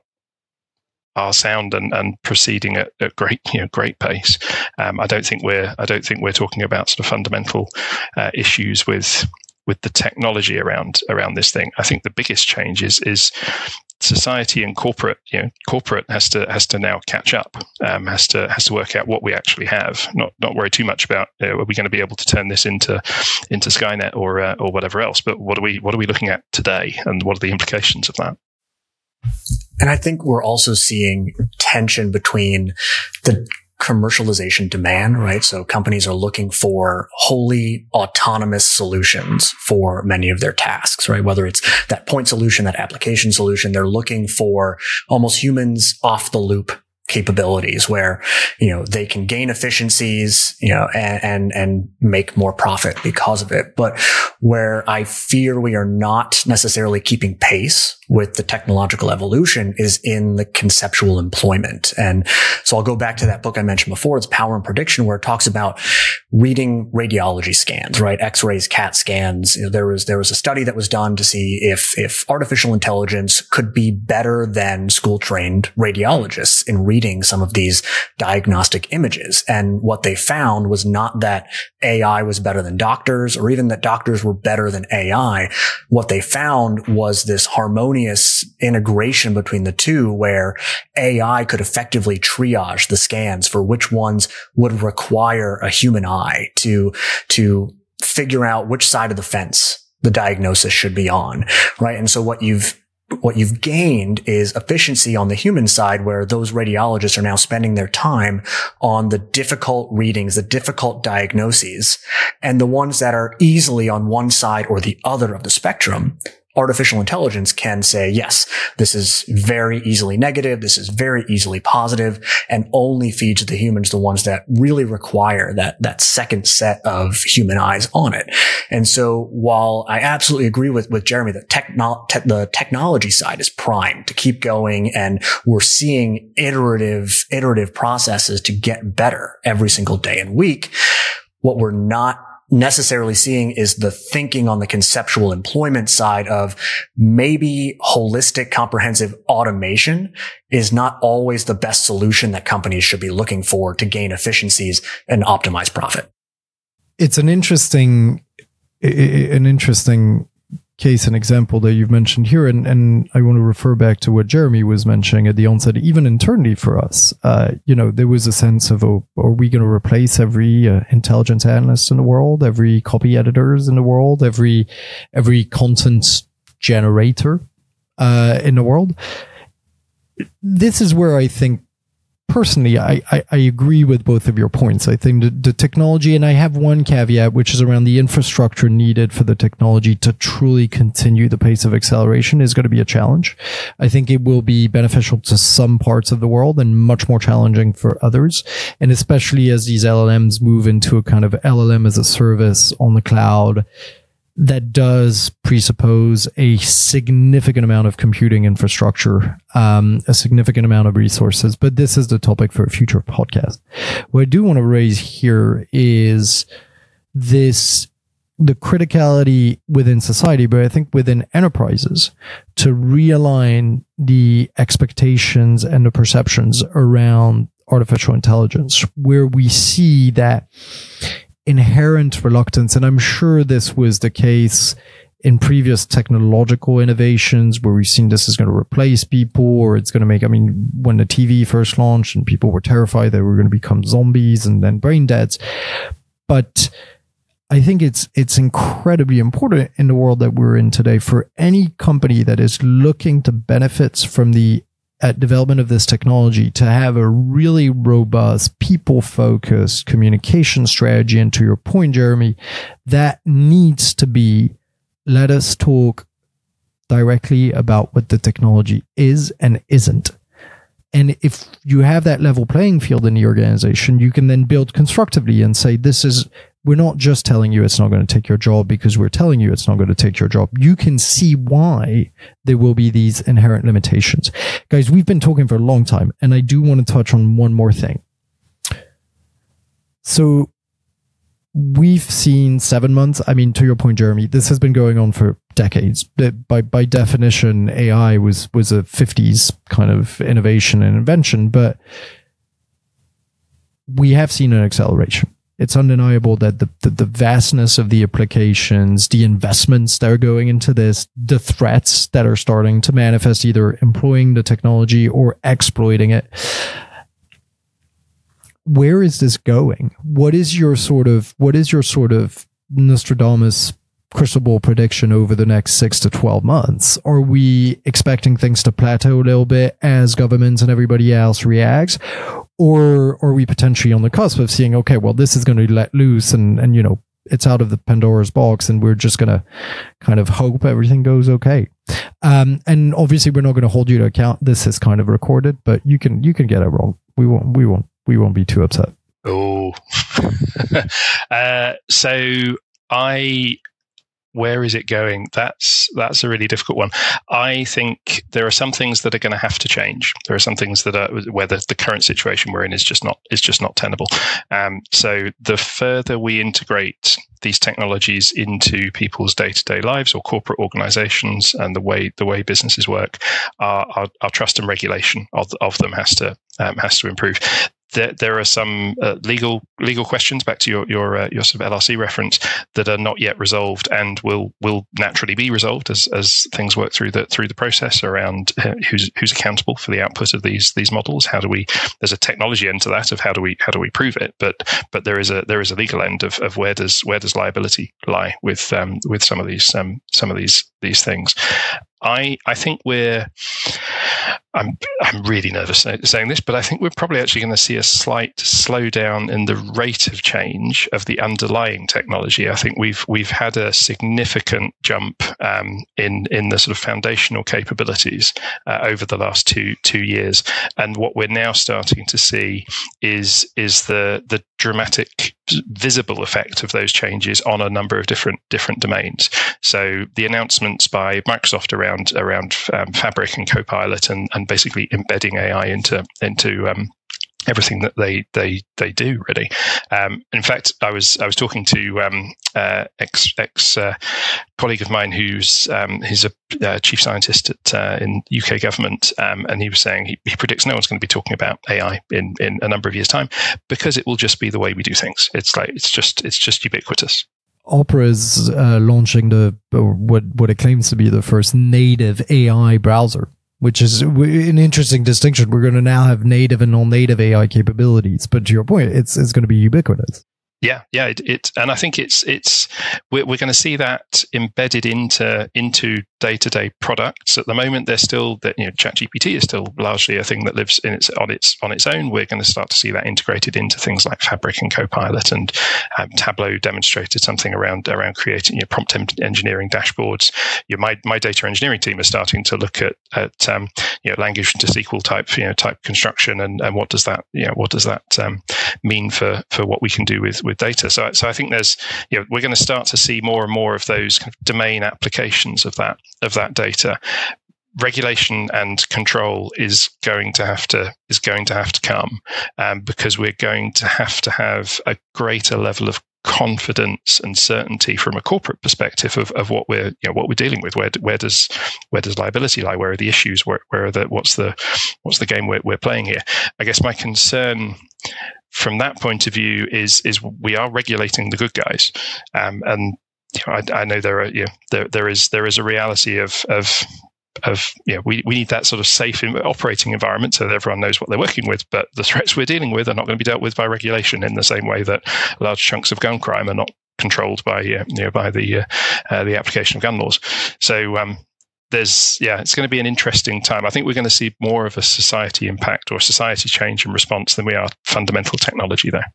are sound and, and proceeding at, at great you know great pace. Um, I don't think we're I don't think we're talking about sort of fundamental uh, issues with with the technology around around this thing. I think the biggest change is is society and corporate you know corporate has to has to now catch up um, has to has to work out what we actually have not not worry too much about you know, are we going to be able to turn this into into skynet or uh, or whatever else but what are we what are we looking at today and what are the implications of that? And i think we're also seeing tension between the commercialization demand, right? So companies are looking for wholly autonomous solutions for many of their tasks, right? Whether it's that point solution, that application solution, they're looking for almost humans off the loop capabilities where, you know, they can gain efficiencies, you know, and, and, and make more profit because of it. But where I fear we are not necessarily keeping pace with the technological evolution is in the conceptual employment. And so I'll go back to that book I mentioned before. It's Power and Prediction, where it talks about reading radiology scans, right? X-rays, CAT scans. You know, there was, there was a study that was done to see if, if artificial intelligence could be better than school trained radiologists in reading some of these diagnostic images. And what they found was not that AI was better than doctors or even that doctors were better than AI. What they found was this harmonious harmonious integration between the two where AI could effectively triage the scans for which ones would require a human eye to, to figure out which side of the fence the diagnosis should be on. Right. And so what you've what you've gained is efficiency on the human side where those radiologists are now spending their time on the difficult readings, the difficult diagnoses and the ones that are easily on one side or the other of the spectrum artificial intelligence can say, yes, this is very easily negative. This is very easily positive and only feeds the humans the ones that really require that, that second set of human eyes on it. And so while I absolutely agree with, with Jeremy that techno- te- the technology side is primed to keep going and we're seeing iterative, iterative processes to get better every single day and week. What we're not necessarily seeing is the thinking on the conceptual employment side of maybe holistic comprehensive automation is not always the best solution that companies should be looking for to gain efficiencies and optimize profit. It's an interesting an interesting case and example that you've mentioned here, and, and I want to refer back to what Jeremy was mentioning at the onset, even internally for us, uh, you know, there was a sense of, oh, are we going to replace every uh, intelligence analyst in the world, every copy editors in the world, every, every content generator, uh, in the world? This is where I think personally, I, I, I, agree with both of your points. I think the, the, technology, and I have one caveat, which is around the infrastructure needed for the technology to truly continue the pace of acceleration is going to be a challenge. I think it will be beneficial to some parts of the world and much more challenging for others. And especially as these LLMs move into a kind of LLM as a service on the cloud that does presuppose a significant amount of computing infrastructure, um, a significant amount of resources. But this is the topic for a future podcast. What I do want to raise here is this the criticality within society, but I think within enterprises to realign the expectations and the perceptions around artificial intelligence, where we see that inherent reluctance, and I'm sure this was the case in previous technological innovations where we've seen this is going to replace people or it's going to make, I mean, when the TV first launched and people were terrified that we are going to become zombies and then brain deads. But I think it's, it's incredibly important in the world that we're in today for any company that is looking to benefits from the at development of this technology to have a really robust people focused communication strategy and to your point jeremy that needs to be let us talk directly about what the technology is and isn't. And if you have that level playing field in the organization, you can then build constructively and say, this is, we're not just telling you it's not going to take your job because we're telling you it's not going to take your job. You can see why there will be these inherent limitations. Guys, we've been talking for a long time, and I do want to touch on one more thing. So we've seen seven months. I mean, to your point, Jeremy, this has been going on for decades. By by definition, AI was was a '50s kind of innovation and invention, but we have seen an acceleration. It's undeniable that the, the, the vastness of the applications, the investments that are going into this, the threats that are starting to manifest, either employing the technology or exploiting it where is this going? What is your sort of what is your sort of Nostradamus crystal ball prediction over the next six to 12 months? Are we expecting things to plateau a little bit as governments and everybody else reacts? Or are we potentially on the cusp of seeing, okay, well, this is going to be let loose and, and, you know, it's out of the Pandora's box and we're just going to kind of hope everything goes okay. Um, and obviously we're not going to hold you to account. This is kind of recorded, but you can, you can get it wrong. We won't, we won't we won't be too upset. Oh, [laughs] uh, so I where is it going? That's that's a really difficult one. I think there are some things that are going to have to change. There are some things that are where the, the current situation we're in is just not is just not tenable. Um, so the further we integrate these technologies into people's day to day lives or corporate organizations and the way the way businesses work, our, our, our trust and regulation of, of them has to um, has to improve there, there are some uh, legal legal questions back to your your uh, your sort of LRC reference that are not yet resolved and will will naturally be resolved as, as things work through the through the process around uh, who's who's accountable for the output of these these models. How do we? There's a technology end to that of how do we how do we prove it, but but there is a there is a legal end of, of where does where does liability lie with um, with some of these um, some of these these things. I I think we're I'm I'm really nervous saying this, but I think we're probably actually going to see a slight slowdown in the rate of change of the underlying technology. I think we've we've had a significant jump um, in in the sort of foundational capabilities uh, over the last two two years, and what we're now starting to see is is the the dramatic visible effect of those changes on a number of different different domains. So the announcements by Microsoft around around um, Fabric and Copilot and, and basically embedding AI into into um, everything that they they they do really. Um, in fact, I was I was talking to um, uh, ex ex uh, colleague of mine who's um, he's a uh, chief scientist at uh, in UK government, um, and he was saying he, he, predicts no one's going to be talking about AI in in a number of years' time because it will just be the way we do things. It's like it's just it's just ubiquitous. Opera is uh, launching the what what it claims to be the first native AI browser which is an interesting distinction. We're going to now have native and non-native AI capabilities, but to your point, it's it's going to be ubiquitous. Yeah, yeah, it, it, and I think it's it's we're, we're going to see that embedded into into day to day products. At the moment, they're still that you know ChatGPT is still largely a thing that lives in its on its on its own. We're going to start to see that integrated into things like Fabric and Copilot, and um, Tableau demonstrated something around around creating you know, prompt engineering dashboards. You know, my my data engineering team is starting to look at at um, you know language to SQL type you know type construction, and, and what does that you know what does that um, mean for for what we can do with with data. So, so I think there's, you know, we're going to start to see more and more of those kind of domain applications of that of that data. Regulation and control is going to have to is going to have to come um, because we're going to have to have a greater level of confidence and certainty from a corporate perspective of, of what we're you know what we're dealing with where where does where does liability lie where are the issues where, where are the what's the what's the game we're, we're playing here i guess my concern from that point of view is is we are regulating the good guys, um, and I, I, know there are know, there there is there is a reality of of of know, we, we need that sort of safe operating environment so that everyone knows what they're working with. But the threats we're dealing with are not going to be dealt with by regulation in the same way that large chunks of gun crime are not controlled by uh, you know by the uh, uh, the application of gun laws. So um, there's yeah it's going to be an interesting time i think we're going to see more of a society impact or society change and response than we are fundamental technology there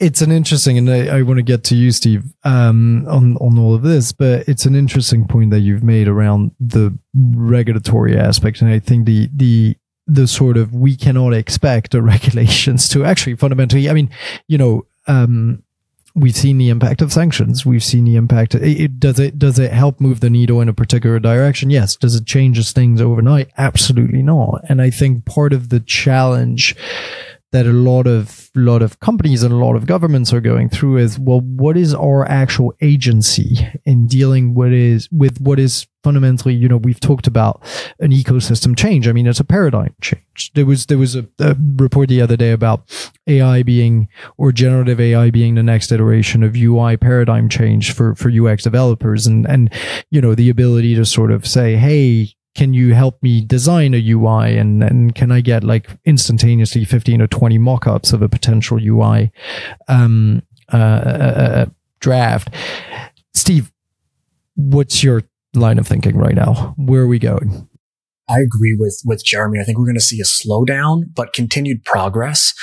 it's an interesting, and I, I want to get to you, Steve, um, on on all of this, but it's an interesting point that you've made around the regulatory aspect, and I think the the the sort of we cannot expect the [laughs] regulations to actually fundamentally. I mean, you know, um, we've seen the impact of sanctions. We've seen the impact. It, it, does it does it help move the needle in a particular direction? Yes. Does it change things overnight? Absolutely not. And I think part of the challenge that a lot of lot of companies and a lot of governments are going through is well what is our actual agency in dealing what is with what is fundamentally you know we've talked about an ecosystem change. I mean it's a paradigm change. There was there was a, a report the other day about ai being or generative ai being the next iteration of ui paradigm change for for ux developers. And and you know the ability to sort of say hey can you help me design a UI and, and can I get like instantaneously 15 or 20 mock-ups of a potential UI um, uh, uh, uh, draft? Steve, what's your line of thinking right now? Where are we going? I agree with with Jeremy. I think we're going to see a slowdown, but continued progress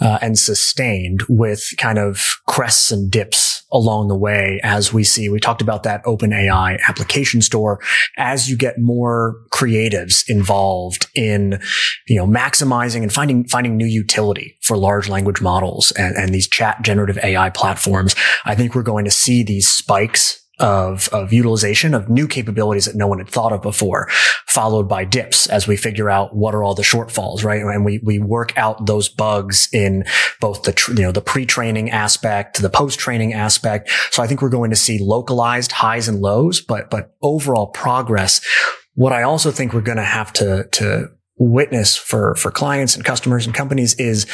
uh, and sustained with kind of crests and dips along the way as we see. We talked about that open AI application store. As you get more creatives involved in, you know, maximizing and finding, finding new utility for large language models and, and these chat generative AI platforms, I think we're going to see these spikes of, of utilization of new capabilities that no one had thought of before, followed by dips as we figure out what are all the shortfalls, right? And we, we work out those bugs in both the, you know, the pre-training aspect, the post-training aspect. So I think we're going to see localized highs and lows, but, but overall progress. What I also think we're going to have to, to witness for for clients and customers and companies is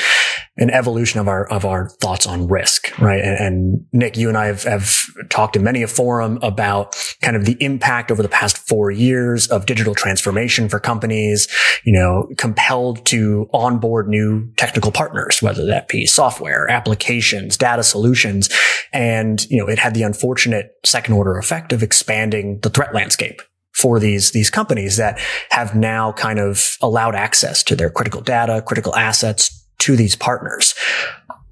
an evolution of our of our thoughts on risk right? And, and, Nic you and i have, have talked in many a forum about kind of the impact over the past four years of digital transformation for companies you know compelled to onboard new technical partners whether that be software applications data solutions. And you know it had the unfortunate second order effect of expanding the threat landscape for these, these companies that have now kind of allowed access to their critical data, critical assets to these partners.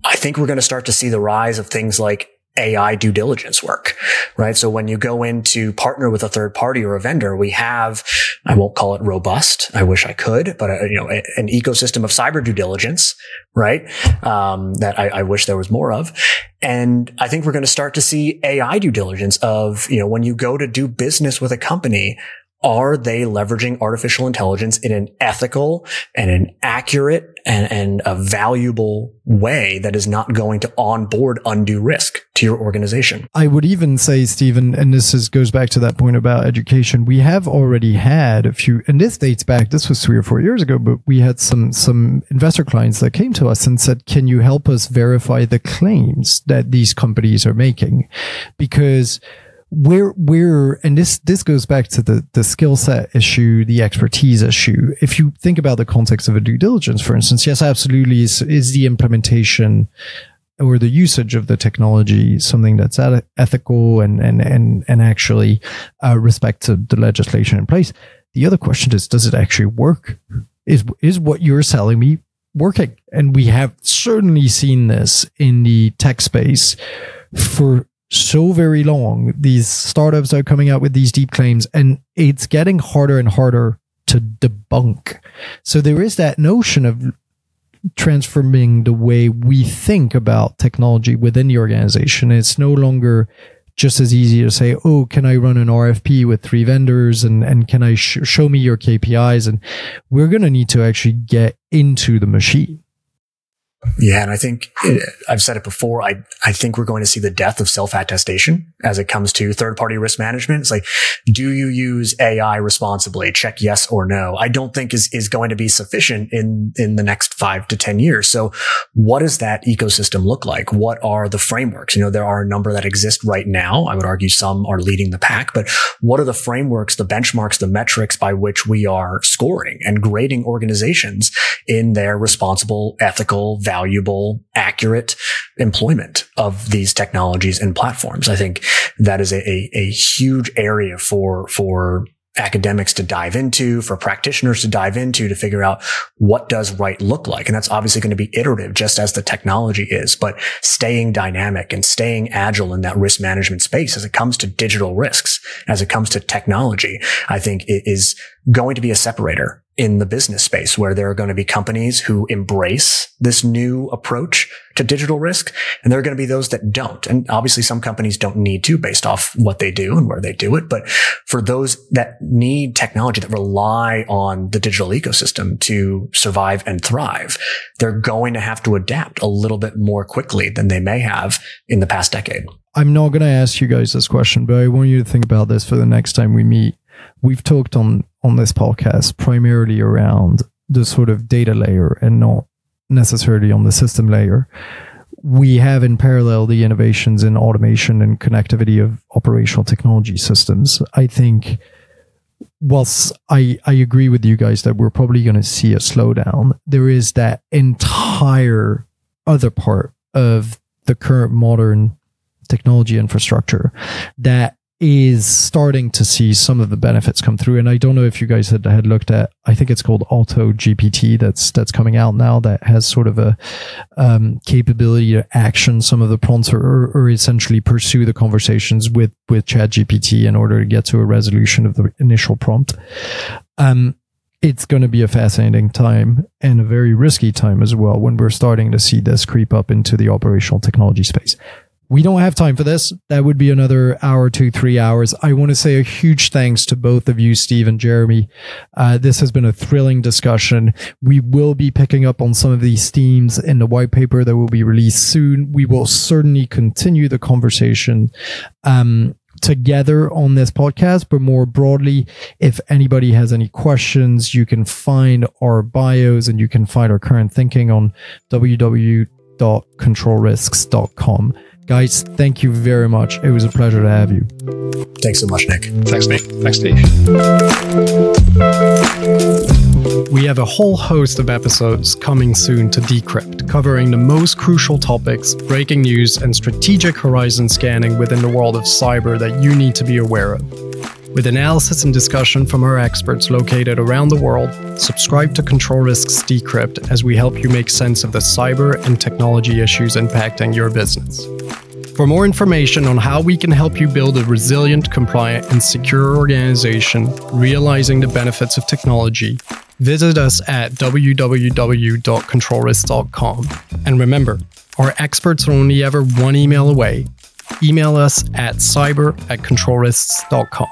I think we're going to start to see the rise of things like AI due diligence work, right? So when you go in to partner with a third party or a vendor, we have, I won't call it robust. I wish I could, but uh, you know, a, an ecosystem of cyber due diligence, right? Um, that I, I wish there was more of. And I think we're going to start to see AI due diligence of, you know, when you go to do business with a company, are they leveraging artificial intelligence in an ethical and an accurate and, and, a valuable way that is not going to onboard undue risk to your organization? I would even say, Stephen, and this is, goes back to that point about education. We have already had a few, and this dates back, this was three or four years ago, but we had some, some investor clients that came to us and said, can you help us verify the claims that these companies are making? Because we're we're and this this goes back to the the skill set issue the expertise issue. If you think about the context of a due diligence for instance yes absolutely is is the implementation or the usage of the technology something that's ethical and and and and actually uh, respect to the legislation in place? The other question is does it actually work? Is is what you're selling me working? And we have certainly seen this in the tech space for so very long. These startups are coming out with these deep claims, and it's getting harder and harder to debunk. So there is that notion of transforming the way we think about technology within the organization. It's no longer just as easy to say, "Oh, can I run an RFP with three vendors and and can I sh- show me your KPIs?" And we're going to need to actually get into the machine. Yeah. And I think uh, I've said it before. I, I think we're going to see the death of self attestation as it comes to third party risk management. It's like, do you use AI responsibly? Check yes or no. I don't think is, is going to be sufficient in, in the next five to 10 years. So what does that ecosystem look like? What are the frameworks? You know, there are a number that exist right now. I would argue some are leading the pack, but what are the frameworks, the benchmarks, the metrics by which we are scoring and grading organizations in their responsible, ethical, valuable, accurate employment of these technologies and platforms. I think that is a, a, a huge area for, for academics to dive into, for practitioners to dive into to figure out what does right look like. And that's obviously going to be iterative, just as the technology is, but staying dynamic and staying agile in that risk management space as it comes to digital risks, as it comes to technology, I think is going to be a separator in the business space where there are going to be companies who embrace this new approach to digital risk. And there are going to be those that don't. And obviously some companies don't need to based off what they do and where they do it. But for those that need technology that rely on the digital ecosystem to survive and thrive, they're going to have to adapt a little bit more quickly than they may have in the past decade. I'm not going to ask you guys this question, but I want you to think about this for the next time we meet. We've talked on on this podcast primarily around the sort of data layer and not necessarily on the system layer. We have in parallel the innovations in automation and connectivity of operational technology systems. I think whilst I, I agree with you guys that we're probably going to see a slowdown, there is that entire other part of the current modern technology infrastructure that is starting to see some of the benefits come through. And I don't know if you guys had, had looked at, I think it's called Auto GPT that's, that's coming out now that has sort of a um, capability to action some of the prompts or, or essentially pursue the conversations with, with chat GPT in order to get to a resolution of the initial prompt. Um, it's going to be a fascinating time and a very risky time as well when we're starting to see this creep up into the operational technology space we don't have time for this. That would be another hour, two, three hours. I want to say a huge thanks to both of you, Steve and Jeremy. Uh, this has been a thrilling discussion. We will be picking up on some of these themes in the white paper that will be released soon. We will certainly continue the conversation. Um, together on this podcast, but more broadly, if anybody has any questions, you can find our bios and you can find our current thinking on www.controlrisks.com. Guys, thank you very much. It was a pleasure to have you. Thanks so much, Nic. Thanks, Nic. Thanks, Steve. We have a whole host of episodes coming soon to Decrypt, covering the most crucial topics, breaking news, and strategic horizon scanning within the world of cyber that you need to be aware of. With analysis and discussion from our experts located around the world, subscribe to Control Risks Decrypt as we help you make sense of the cyber and technology issues impacting your business. For more information on how we can help you build a resilient, compliant, and secure organization, realizing the benefits of technology, visit us at www.controlrisk.com. And remember, our experts are only ever one email away. Email us at cyber at controlrisks.com.